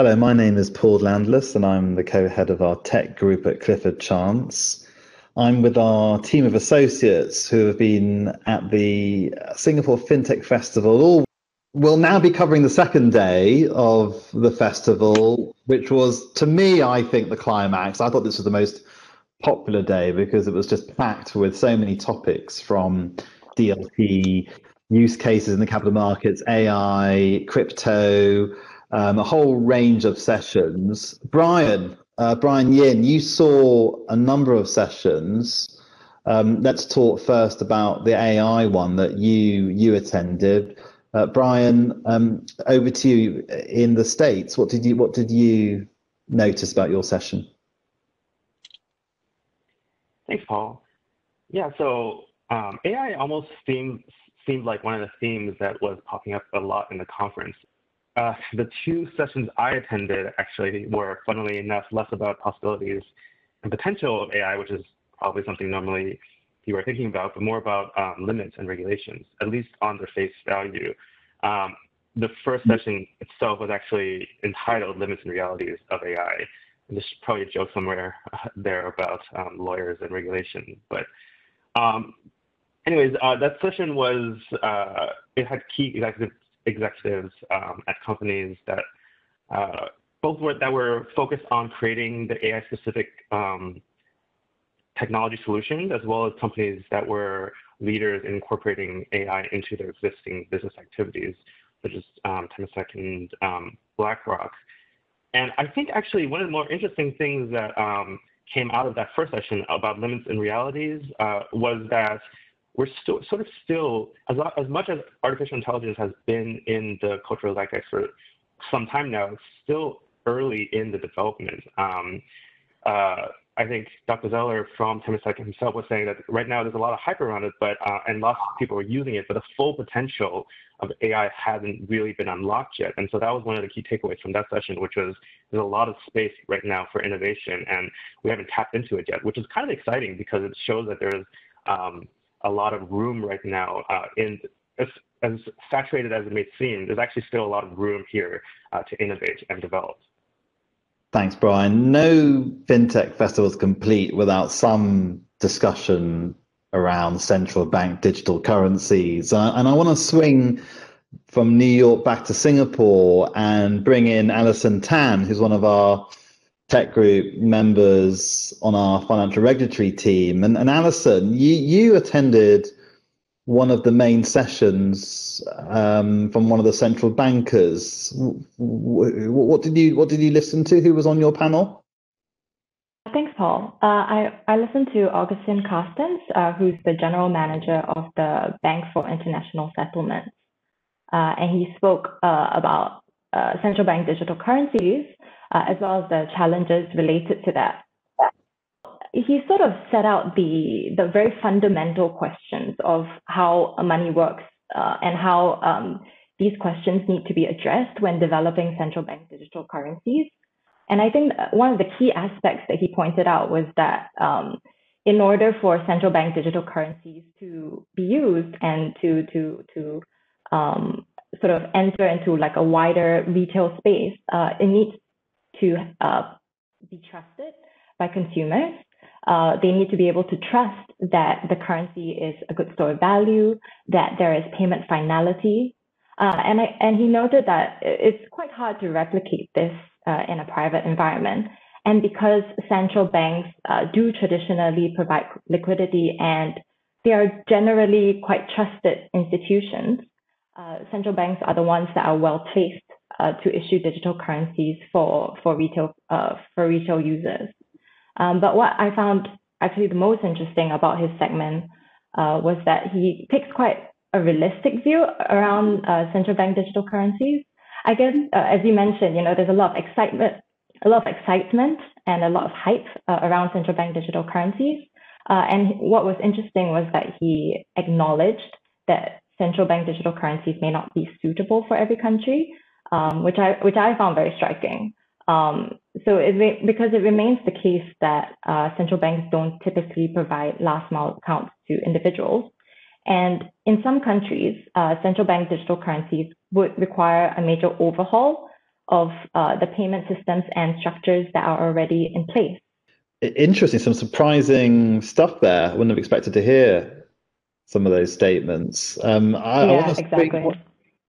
Hello, my name is Paul Landless, and I'm the co head of our tech group at Clifford Chance. I'm with our team of associates who have been at the Singapore FinTech Festival. All we'll now be covering the second day of the festival, which was, to me, I think, the climax. I thought this was the most popular day because it was just packed with so many topics from DLT, use cases in the capital markets, AI, crypto, um, a whole range of sessions. Brian, uh, Brian Yin, you saw a number of sessions. Um, let's talk first about the AI one that you you attended. Uh, Brian, um, over to you in the states. What did you what did you notice about your session? Thanks, Paul. Yeah, so um, AI almost seemed seemed like one of the themes that was popping up a lot in the conference. Uh, the two sessions I attended actually were, funnily enough, less about possibilities and potential of AI, which is probably something normally you are thinking about, but more about um, limits and regulations, at least on their face value. Um, the first mm-hmm. session itself was actually entitled Limits and Realities of AI. And there's probably a joke somewhere there about um, lawyers and regulation. But um, anyways, uh, that session was, uh, it had key executive executives um, at companies that uh, both were that were focused on creating the AI specific um, technology solutions, as well as companies that were leaders in incorporating AI into their existing business activities, such as um, Temasek and um, BlackRock. And I think actually one of the more interesting things that um, came out of that first session about limits and realities uh, was that we're still sort of still as, as much as artificial intelligence has been in the cultural zeitgeist for some time now, still early in the development. Um, uh, I think Dr. Zeller from Temasek himself was saying that right now there's a lot of hype around it, but uh, and lots of people are using it, but the full potential of AI hasn't really been unlocked yet. And so that was one of the key takeaways from that session, which was there's a lot of space right now for innovation, and we haven't tapped into it yet, which is kind of exciting because it shows that there's um, a lot of room right now uh, in as, as, saturated as it may seem, there's actually still a lot of room here uh, to innovate and develop. Thanks, Brian. No fintech festival is complete without some discussion around central bank digital currencies. Uh, and I want to swing from New York back to Singapore and bring in Allison Tan, who's one of our tech group members on our financial regulatory team. And, and Allison, you, you attended one of the main sessions um, from one of the central bankers. What did you What did you listen to? Who was on your panel? Thanks, Paul. Uh, I, I listened to Augustin Carstens, uh, who's the general manager of the Bank for International Settlements. Uh, and he spoke uh, about uh, central bank digital currencies uh, as well as the challenges related to that. He sort of set out the, the very fundamental questions of how money works uh, and how um, these questions need to be addressed when developing central bank digital currencies. And I think one of the key aspects that he pointed out was that um, in order for central bank digital currencies to be used and to to to um, sort of enter into like a wider retail space, uh, it needs to uh, be trusted by consumers. Uh, they need to be able to trust that the currency is a good store of value, that there is payment finality. Uh, and, I, and he noted that it's quite hard to replicate this uh, in a private environment. And because central banks uh, do traditionally provide liquidity and they are generally quite trusted institutions, uh, central banks are the ones that are well placed uh, to issue digital currencies for for retail uh, for retail users. Um, but what I found actually the most interesting about his segment uh, was that he takes quite a realistic view around uh, central bank digital currencies. I guess, uh, as you mentioned, you know, there's a lot of excitement, a lot of excitement, and a lot of hype around central bank digital currencies. and what was interesting was that he acknowledged that central bank digital currencies may not be suitable for every country, um, which I which I found very striking. Um, so it because it remains the case that uh, central banks don't typically provide last mile accounts to individuals, and in some countries, uh, central bank digital currencies would require a major overhaul of uh, the payment systems and structures that are already in place. Interesting, some surprising stuff there. I wouldn't have expected to hear some of those statements. Um, I, yeah, I want to exactly. swing,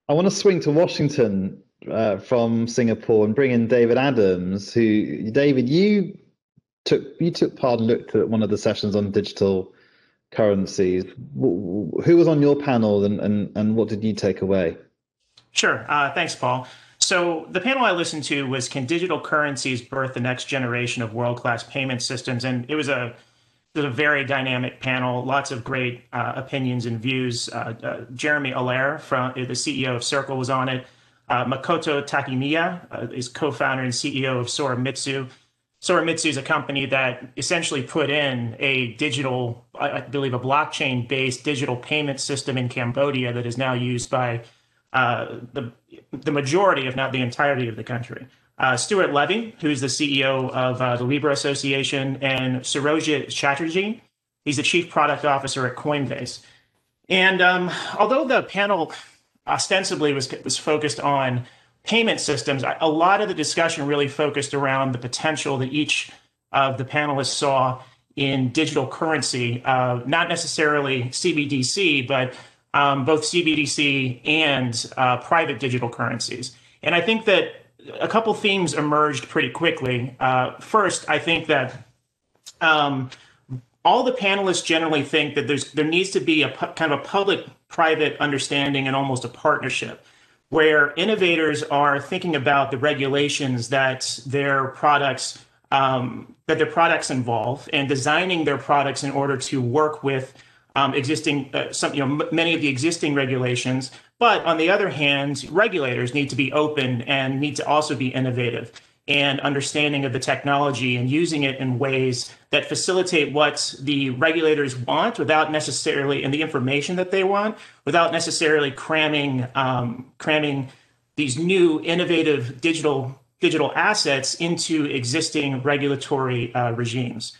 I want to swing to Washington uh, from Singapore and bring in David Adams. Who, David, you took you took part and looked at one of the sessions on digital currencies. Who was on your panel, and and, and what did you take away? Sure. Uh, thanks, Paul. So the panel I listened to was "Can Digital Currencies Birth the Next Generation of World-Class Payment Systems?" and it was a it was a very dynamic panel, lots of great uh, opinions and views. Uh, uh Jeremy Allaire, from the CEO of Circle, was on it. Uh, Makoto Takemiya uh, is co-founder and CEO of Soramitsu. Soramitsu is a company that essentially put in a digital, I believe, a blockchain-based digital payment system in Cambodia that is now used by uh, the the majority, if not the entirety, of the country. Uh, Stuart Levey, who's the CEO of uh, the Libra Association, and Surojit Chatterjee, he's the chief product officer at Coinbase. And um, although the panel ostensibly was was focused on payment systems, a lot of the discussion really focused around the potential that each of the panelists saw in digital currency, uh, not necessarily CBDC, but um, both CBDC and uh, private digital currencies. And I think that a couple themes emerged pretty quickly. Uh, first, I think that um, all the panelists generally think that there's there needs to be a pu- kind of a public-private understanding and almost a partnership where innovators are thinking about the regulations that their products um, that their products involve and designing their products in order to work with um, existing uh, some you know m- many of the existing regulations but on the other hand regulators need to be open and need to also be innovative and understanding of the technology and using it in ways that facilitate what the regulators want without necessarily and the information that they want without necessarily cramming um, cramming these new innovative digital digital assets into existing regulatory uh, regimes.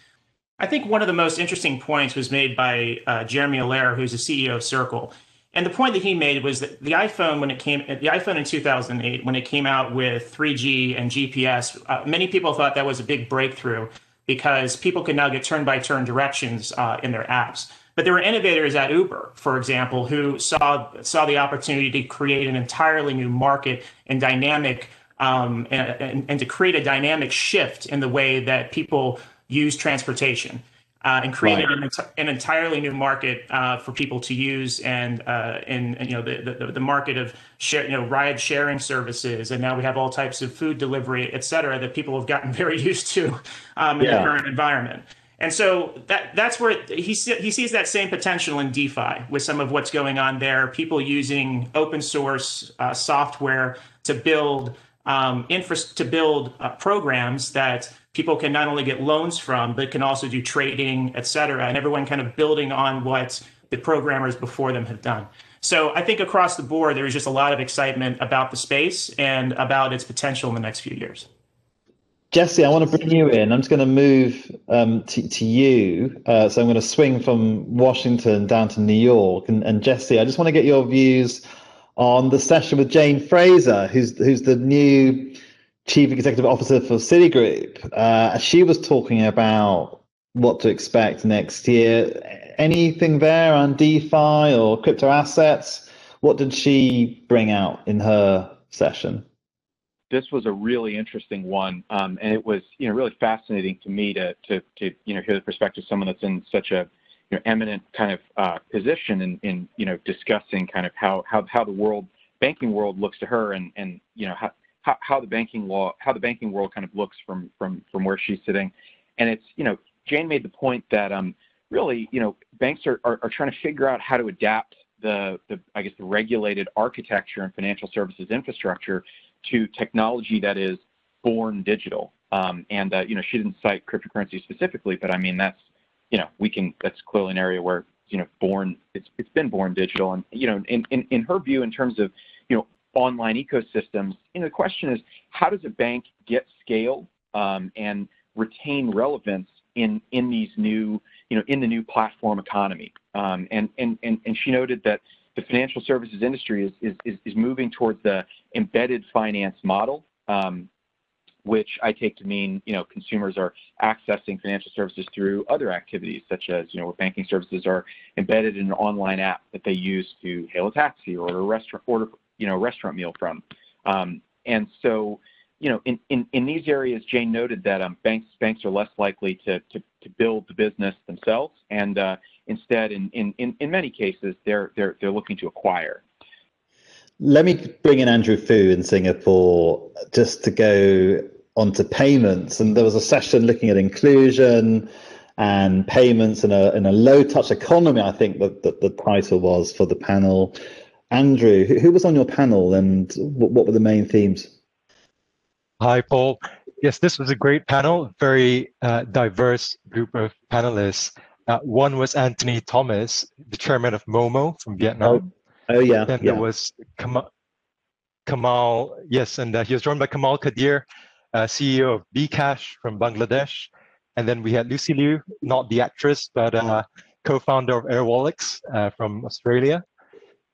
I think one of the most interesting points was made by uh, Jeremy Allaire, who's the CEO of Circle. And the point that he made was that the iPhone, when it came, the iPhone in 2008, when it came out with 3G and GPS, uh, many people thought that was a big breakthrough because people could now get turn-by-turn directions uh, in their apps. But there were innovators at Uber, for example, who saw saw the opportunity to create an entirely new market and dynamic, um, and, and, and to create a dynamic shift in the way that people use transportation. Uh, and created right. an, an, entirely new market uh, for people to use, and uh, and, and, you know the, the, the market of share, you know ride sharing services, and now we have all types of food delivery, et cetera, that people have gotten very used to um, in yeah. the current environment. And so that that's where he he sees that same potential in DeFi with some of what's going on there. People using open source uh, software to build um, infra- to build uh, programs that people can not only get loans from, but can also do trading, et cetera, and everyone kind of building on what the programmers before them have done. So I think across the board, there is just a lot of excitement about the space and about its potential in the next few years. Jesse, I want to bring you in. I'm just going to move um, to, to you. Uh, so I'm going to swing from Washington down to New York. And, and Jesse, I just want to get your views on the session with Jane Fraser, who's who's the new chief executive officer for Citigroup. Uh, she was talking about what to expect next year. Anything there on DeFi or crypto assets? What did she bring out in her session? This was a really interesting one, um, and it was you know really fascinating to me to to to you know hear the perspective of someone that's in such a you know eminent kind of uh, position in in you know discussing kind of how how how the world banking world looks to her and and you know how how, the banking law, how the banking world kind of looks from from from where she's sitting, and it's you know Jane made the point that um really you know banks are are, are trying to figure out how to adapt the the I guess the regulated architecture and financial services infrastructure to technology that is born digital. Um, and uh, you know she didn't cite cryptocurrency specifically, but I mean that's you know we can that's clearly an area where you know born it's it's been born digital and you know in in, in her view in terms of you know online ecosystems. Know, the question is, how does a bank get scale um, and retain relevance in in these new, you know, in the new platform economy? Um, and, and and and she noted that the financial services industry is is is, moving towards the embedded finance model, um, which I take to mean, you know, consumers are accessing financial services through other activities, such as, you know, where banking services are embedded in an online app that they use to hail a taxi or order a restaurant, order, you know, restaurant meal from. Um, and so, you know, in, in, in these areas, Jane noted that um, banks banks are less likely to, to, to build the business themselves, and uh, instead, in, in, in many cases, they're, they're, they're looking to acquire. Let me bring in Andrew Foo in Singapore just to go onto payments. And there was a session looking at inclusion and payments in a in a low touch economy. I think that, that the title was for the panel. Andrew, who, was on your panel, and what, what were the main themes? Hi, Paul. Yes, this was a great panel, very uh, diverse group of panelists. Uh, one was Anthony Thomas, the chairman of Momo from Vietnam. Oh, oh yeah. Then yeah. there was Kamal, Kamal yes, and uh, he was joined by Kamal Quadir, uh, CEO of bKash from Bangladesh. And then we had Lucy Liu, not the actress, but uh, co-founder of Airwallex uh, from Australia.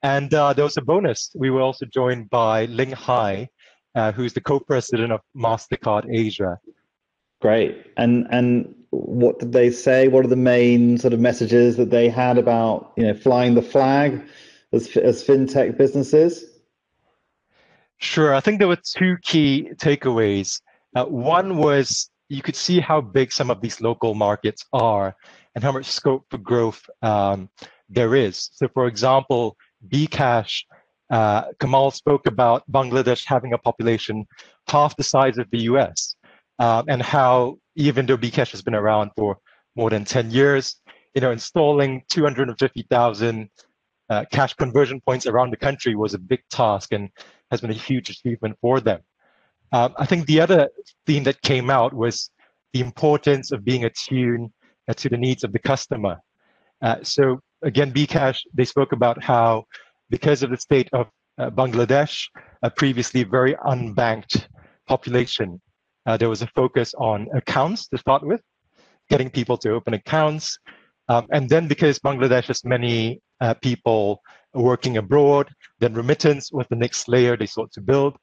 And uh, there was a bonus. We were also joined by Ling Hai, uh, who's the co-president of MasterCard Asia. Great. And and what did they say? What are the main sort of messages that they had about you know flying the flag as as fintech businesses? Sure. I think there were two key takeaways. Uh, one was you could see how big some of these local markets are and how much scope for growth um, there is. So, for example, bKash uh, Kamal spoke about Bangladesh having a population half the size of the US, um, and how even though bKash has been around for more than 10 years, you know, installing 250,000 uh, cash conversion points around the country was a big task and has been a huge achievement for them. Um, I think the other theme that came out was the importance of being attuned to the needs of the customer. Uh, so again, bKash, they spoke about how because of the state of uh, Bangladesh, a previously very unbanked population, uh, there was a focus on accounts to start with, getting people to open accounts. Um, and then because Bangladesh has many uh, people working abroad, then remittance was the next layer they sought to build.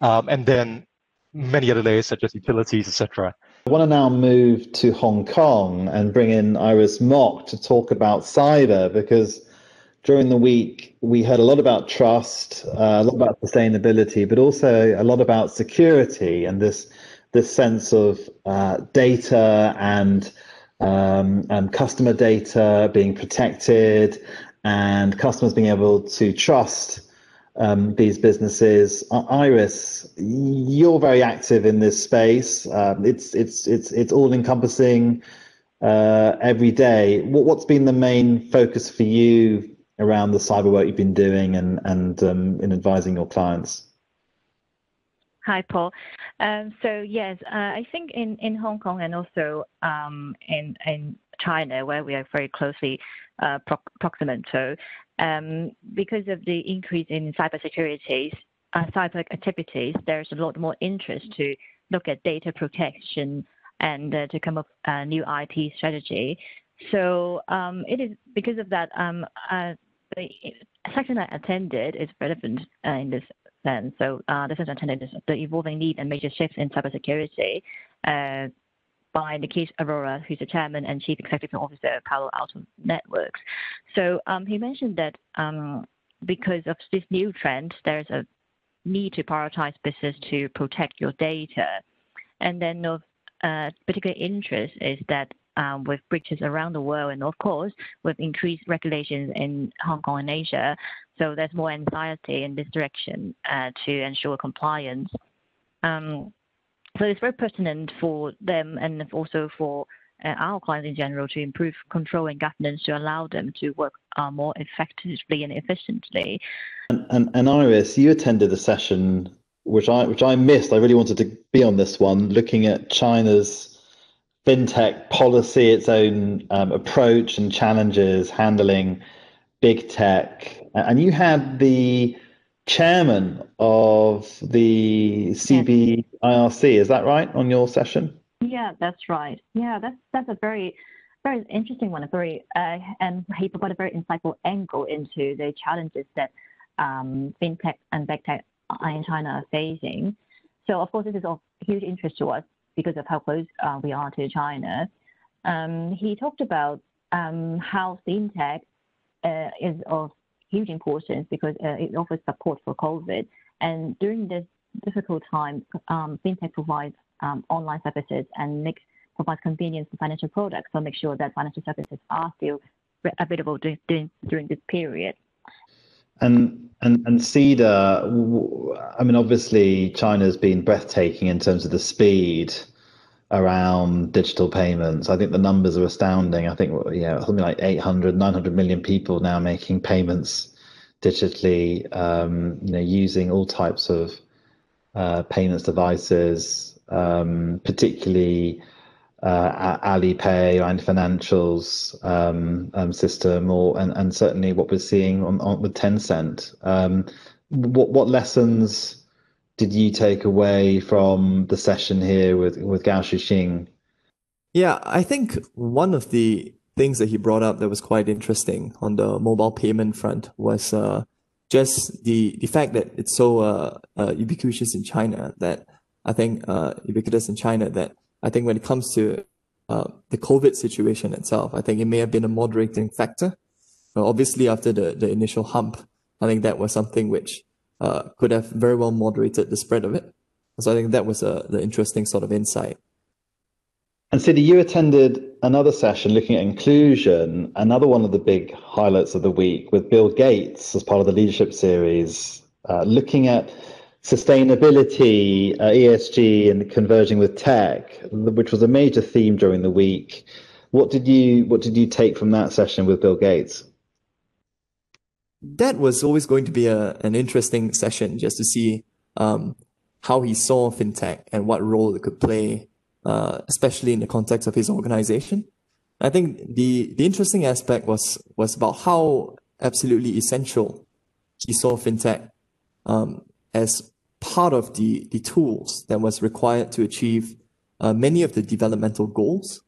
Um, and then many other layers such as utilities, etc. I want to now move to Hong Kong and bring in Iris Mok to talk about cyber because during the week, we heard a lot about trust, uh, a lot about sustainability, but also a lot about security and this this sense of uh, data and um, and customer data being protected and customers being able to trust um, these businesses. Iris, you're very active in this space. Um, it's it's it's it's all encompassing uh, every day. What, what's been the main focus for you around the cyber work you've been doing and, and um, in advising your clients? Hi, Paul. Um, so yes, uh, I think in, in Hong Kong and also um, in in China, where we are very closely uh, proximate to, um, because of the increase in cybersecurity, uh, cyber activities, there's a lot more interest to look at data protection and uh, to come up a new IT strategy. So um, it is because of that. Um, the section I attended is relevant in this sense. So the section I attended is the evolving need and major shifts in cybersecurity by Nikesh Arora, who's the chairman and chief executive officer of Palo Alto Networks. So um, he mentioned that um, because of this new trend, there's a need to prioritize business to protect your data. And then of uh, particular interest is that um, with breaches around the world, and of course, with increased regulations in Hong Kong and Asia. So there's more anxiety in this direction uh, to ensure compliance. Um, so it's very pertinent for them and also for uh, our clients in general to improve control and governance to allow them to work uh, more effectively and efficiently. And, and, and Iris, you attended a session which I which I missed. I really wanted to be on this one, looking at China's fintech policy, its own um, approach and challenges handling big tech. And you had the chairman of the CBIRC, is that right, on your session? Yeah, that's right. Yeah, that's that's a very very interesting one. A very uh, and he provided a very insightful angle into the challenges that um, fintech and big tech in China are facing. So of course, this is of huge interest to us because of how close uh, we are to China. Um, he talked about um, how fintech uh, is of huge importance because uh, it offers support for COVID. And during this difficult time, um, fintech provides um, online services and makes provides convenience for financial products. So make sure that financial services are still available during, during, during this period. And and and Xide, I mean, obviously China's been breathtaking in terms of the speed around digital payments. I think the numbers are astounding. I think yeah, something like 800, 900 million people now making payments digitally. Um, you know, using all types of uh, payments devices, um, particularly uh, Alipay and financials um, um, system, or and, and certainly what we're seeing on, on with Tencent. Um, what what lessons did you take away from the session here with with Guo Shuqing? Yeah, I think one of the things that he brought up that was quite interesting on the mobile payment front was uh, just the the fact that it's so uh, uh, ubiquitous in China that I think uh, ubiquitous in China that I think when it comes to uh, the COVID situation itself, I think it may have been a moderating factor. obviously, after the, the initial hump, I think that was something which uh, could have very well moderated the spread of it. So I think that was a, the interesting sort of insight. And Xide, you attended another session looking at inclusion, another one of the big highlights of the week with Bill Gates as part of the leadership series, uh, looking at sustainability, uh, ESG, and converging with tech, which was a major theme during the week. What did you what did you take from that session with Bill Gates? That was always going to be a, an interesting session just to see um, how he saw fintech and what role it could play, uh, especially in the context of his organization. I think the the interesting aspect was was about how absolutely essential he saw fintech um, as part of the, the tools that was required to achieve uh, many of the developmental goals.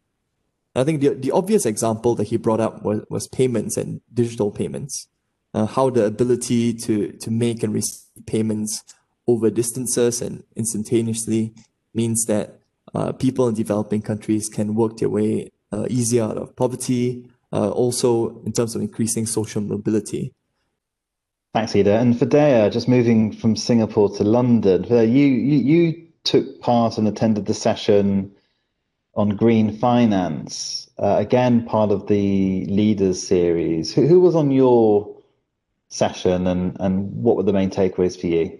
I think the, the obvious example that he brought up was, was payments and digital payments, uh, how the ability to, to make and receive payments over distances and instantaneously means that uh, people in developing countries can work their way uh, easier out of poverty, uh, also in terms of increasing social mobility. Thanks, Ida. And Fadeia, just moving from Singapore to London, Fadeia, you, you, you took part and attended the session on green finance, uh, again, part of the Leaders series. Who, who was on your session and, and what were the main takeaways for you?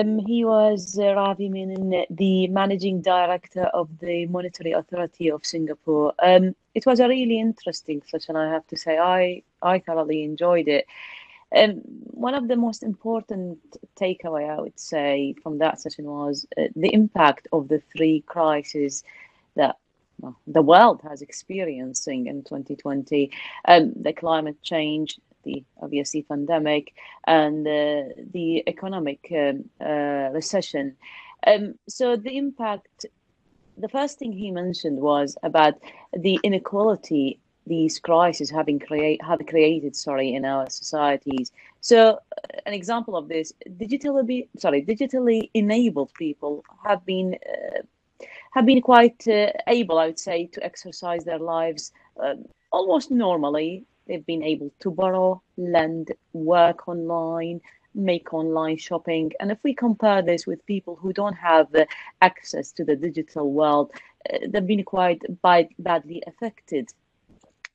Um, he was uh, Ravi Menon, the managing director of the Monetary Authority of Singapore. Um, it was a really interesting session, I have to say. I, I thoroughly enjoyed it. Um, one of the most important takeaway I would say from that session was uh, the impact of the three crises that well, the world has experiencing in 2020: um, the climate change, the obviously pandemic, and uh, the economic um, uh, recession. Um, so the impact. The first thing he mentioned was about the inequality these crises having create have created sorry in our societies so an example of this digitally sorry digitally enabled people have been uh, have been quite uh, able i would say to exercise their lives uh, almost normally they've been able to borrow lend work online make online shopping and if we compare this with people who don't have access to the digital world uh, they've been quite bad, badly affected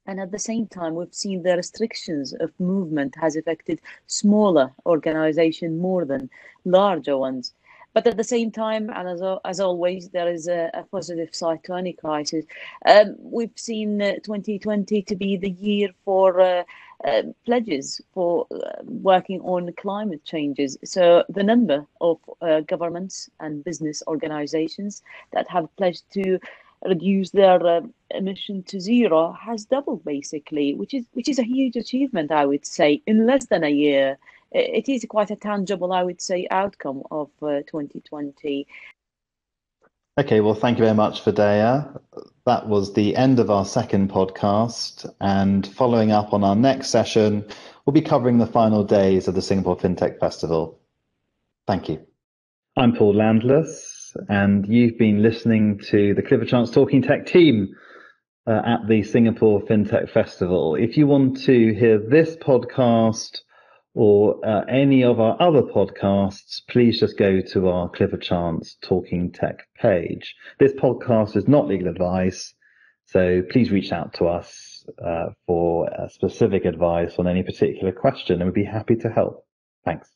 and at the same time, we've seen the restrictions of movement has affected smaller organizations more than larger ones. But at the same time, and as, as always, there is a, a positive side to any crisis. Um, we've seen uh, 2020 to be the year for uh, uh, pledges for uh, working on climate changes. So the number of uh, governments and business organizations that have pledged to reduce their uh, emission to zero has doubled basically, which is which is a huge achievement, I would say, in less than a year. It is quite a tangible, I would say, outcome of uh, 2020. Okay, well, thank you very much, Fadeia. That was the end of our second podcast. And following up on our next session, we'll be covering the final days of the Singapore FinTech Festival. Thank you. I'm Paul Landless, and you've been listening to the Clifford Chance Talking Tech team uh, at the Singapore FinTech Festival. If you want to hear this podcast or uh, any of our other podcasts, please just go to our Clifford Chance Talking Tech page. This podcast is not legal advice, so please reach out to us uh, for specific advice on any particular question, and we'd be happy to help. Thanks.